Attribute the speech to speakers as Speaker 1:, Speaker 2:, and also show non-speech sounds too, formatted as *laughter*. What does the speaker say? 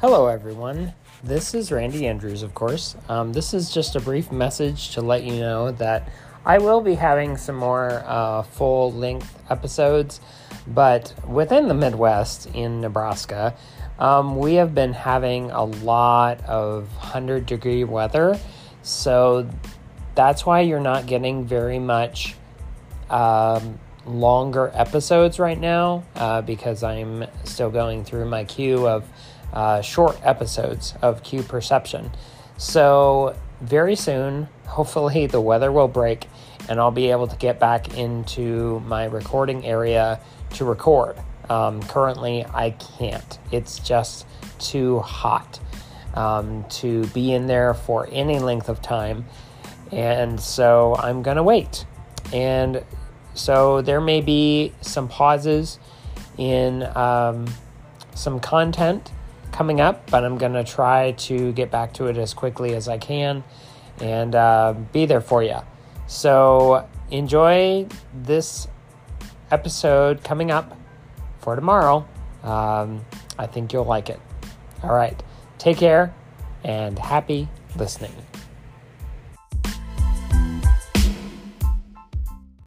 Speaker 1: Hello, everyone. This is Randy Andrews, of course. Um, this is just a brief message to let you know that I will be having some more uh, full length episodes, but within the Midwest in Nebraska, um, we have been having a lot of 100 degree weather. So that's why you're not getting very much um, longer episodes right now uh, because I'm still going through my queue of uh, short episodes of Q Perception. So, very soon, *laughs* hopefully, the weather will break and I'll be able to get back into my recording area to record. Um, currently, I can't, it's just too hot um, to be in there for any length of time. And so I'm going to wait. And so there may be some pauses in um, some content coming up, but I'm going to try to get back to it as quickly as I can and uh, be there for you. So enjoy this episode coming up for tomorrow. Um, I think you'll like it. All right. Take care and happy listening.